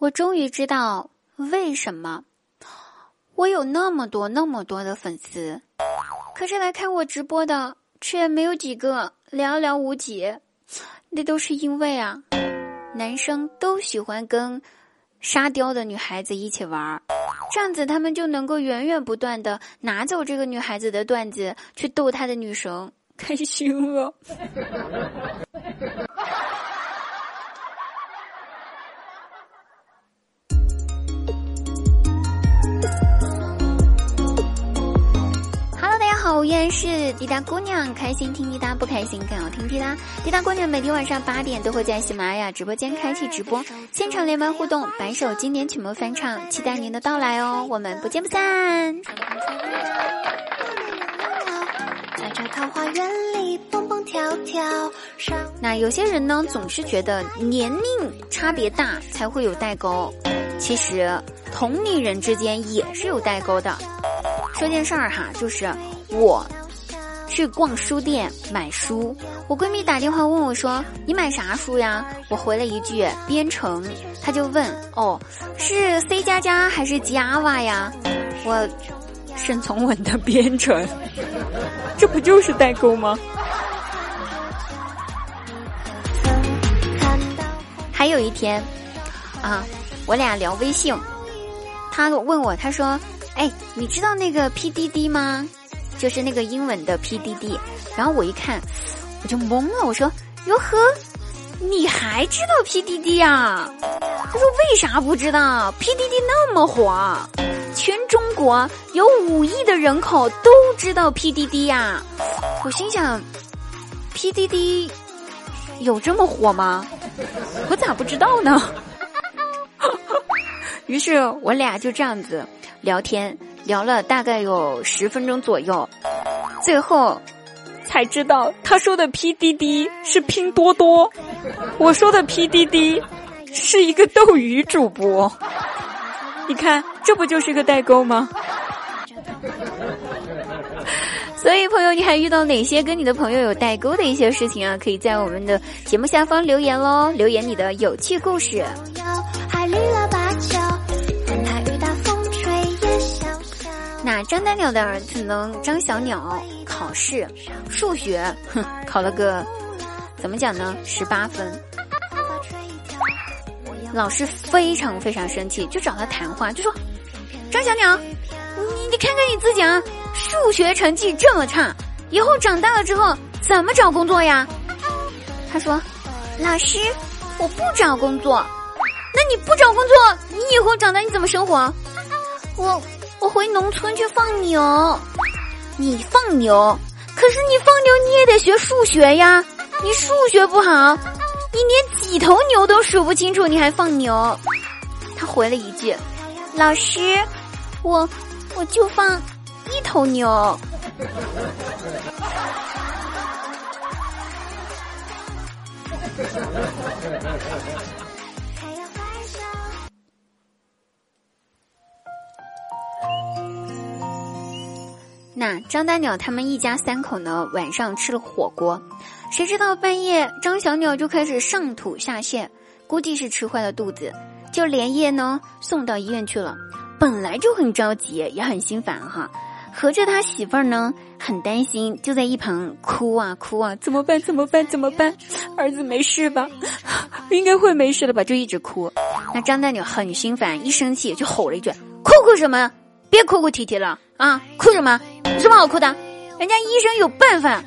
我终于知道为什么我有那么多那么多的粉丝，可是来看我直播的却没有几个，寥寥无几。那都是因为啊，男生都喜欢跟沙雕的女孩子一起玩儿，这样子他们就能够源源不断的拿走这个女孩子的段子去逗她的女神，开心了。好，依然是滴答姑娘，开心听滴答，不开心更要听滴答。滴答姑娘每天晚上八点都会在喜马拉雅直播间开启直播，现场连麦互动，百首经典曲目翻唱，期待您的到来哦，我们不见不散。在这桃花源里蹦蹦跳跳那有些人呢，总是觉得年龄差别大才会有代沟，其实同龄人之间也是有代沟的。说件事儿哈，就是我去逛书店买书，我闺蜜打电话问我说：“你买啥书呀？”我回了一句“编程”，她就问：“哦，是 C 加加还是 Java 呀？”我沈从文的编程，这不就是代沟吗？还有一天，啊，我俩聊微信，他问我，他说。哎，你知道那个 PDD 吗？就是那个英文的 PDD。然后我一看，我就懵了。我说：“哟呵，你还知道 PDD 啊？”他说：“为啥不知道？PDD 那么火，全中国有五亿的人口都知道 PDD 呀。”我心想：“PDD 有这么火吗？我咋不知道呢？” 于是我俩就这样子。聊天聊了大概有十分钟左右，最后才知道他说的 PDD 是拼多多，我说的 PDD 是一个斗鱼主播。你看，这不就是个代沟吗？所以，朋友，你还遇到哪些跟你的朋友有代沟的一些事情啊？可以在我们的节目下方留言喽，留言你的有趣故事。那张大鸟的儿子呢？张小鸟考试数学，哼，考了个怎么讲呢？十八分。老师非常非常生气，就找他谈话，就说：“张小鸟，你你看看你自己啊，数学成绩这么差，以后长大了之后怎么找工作呀？”他说：“老师，我不找工作。那你不找工作，你以后长大你怎么生活？我。”我回农村去放牛，你放牛，可是你放牛你也得学数学呀，你数学不好，你连几头牛都数不清楚，你还放牛？他回了一句：“老师，我我就放一头牛。”那张大鸟他们一家三口呢，晚上吃了火锅，谁知道半夜张小鸟就开始上吐下泻，估计是吃坏了肚子，就连夜呢送到医院去了。本来就很着急，也很心烦哈，合着他媳妇儿呢很担心，就在一旁哭啊哭啊，怎么办？怎么办？怎么办？儿子没事吧？应该会没事的吧？就一直哭。那张大鸟很心烦，一生气就吼了一句：“哭哭什么？别哭哭啼啼了啊！哭什么？”有什么好哭的？人家医生有办法。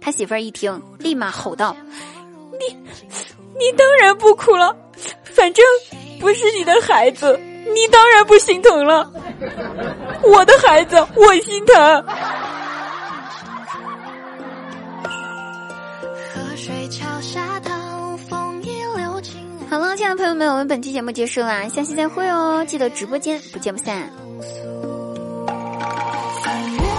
他媳妇儿一听，立马吼道：“你，你当然不哭了，反正不是你的孩子，你当然不心疼了。我的孩子，我心疼。”好了，亲爱的朋友们，我们本期节目结束啦，下期再会哦！记得直播间不见不散。I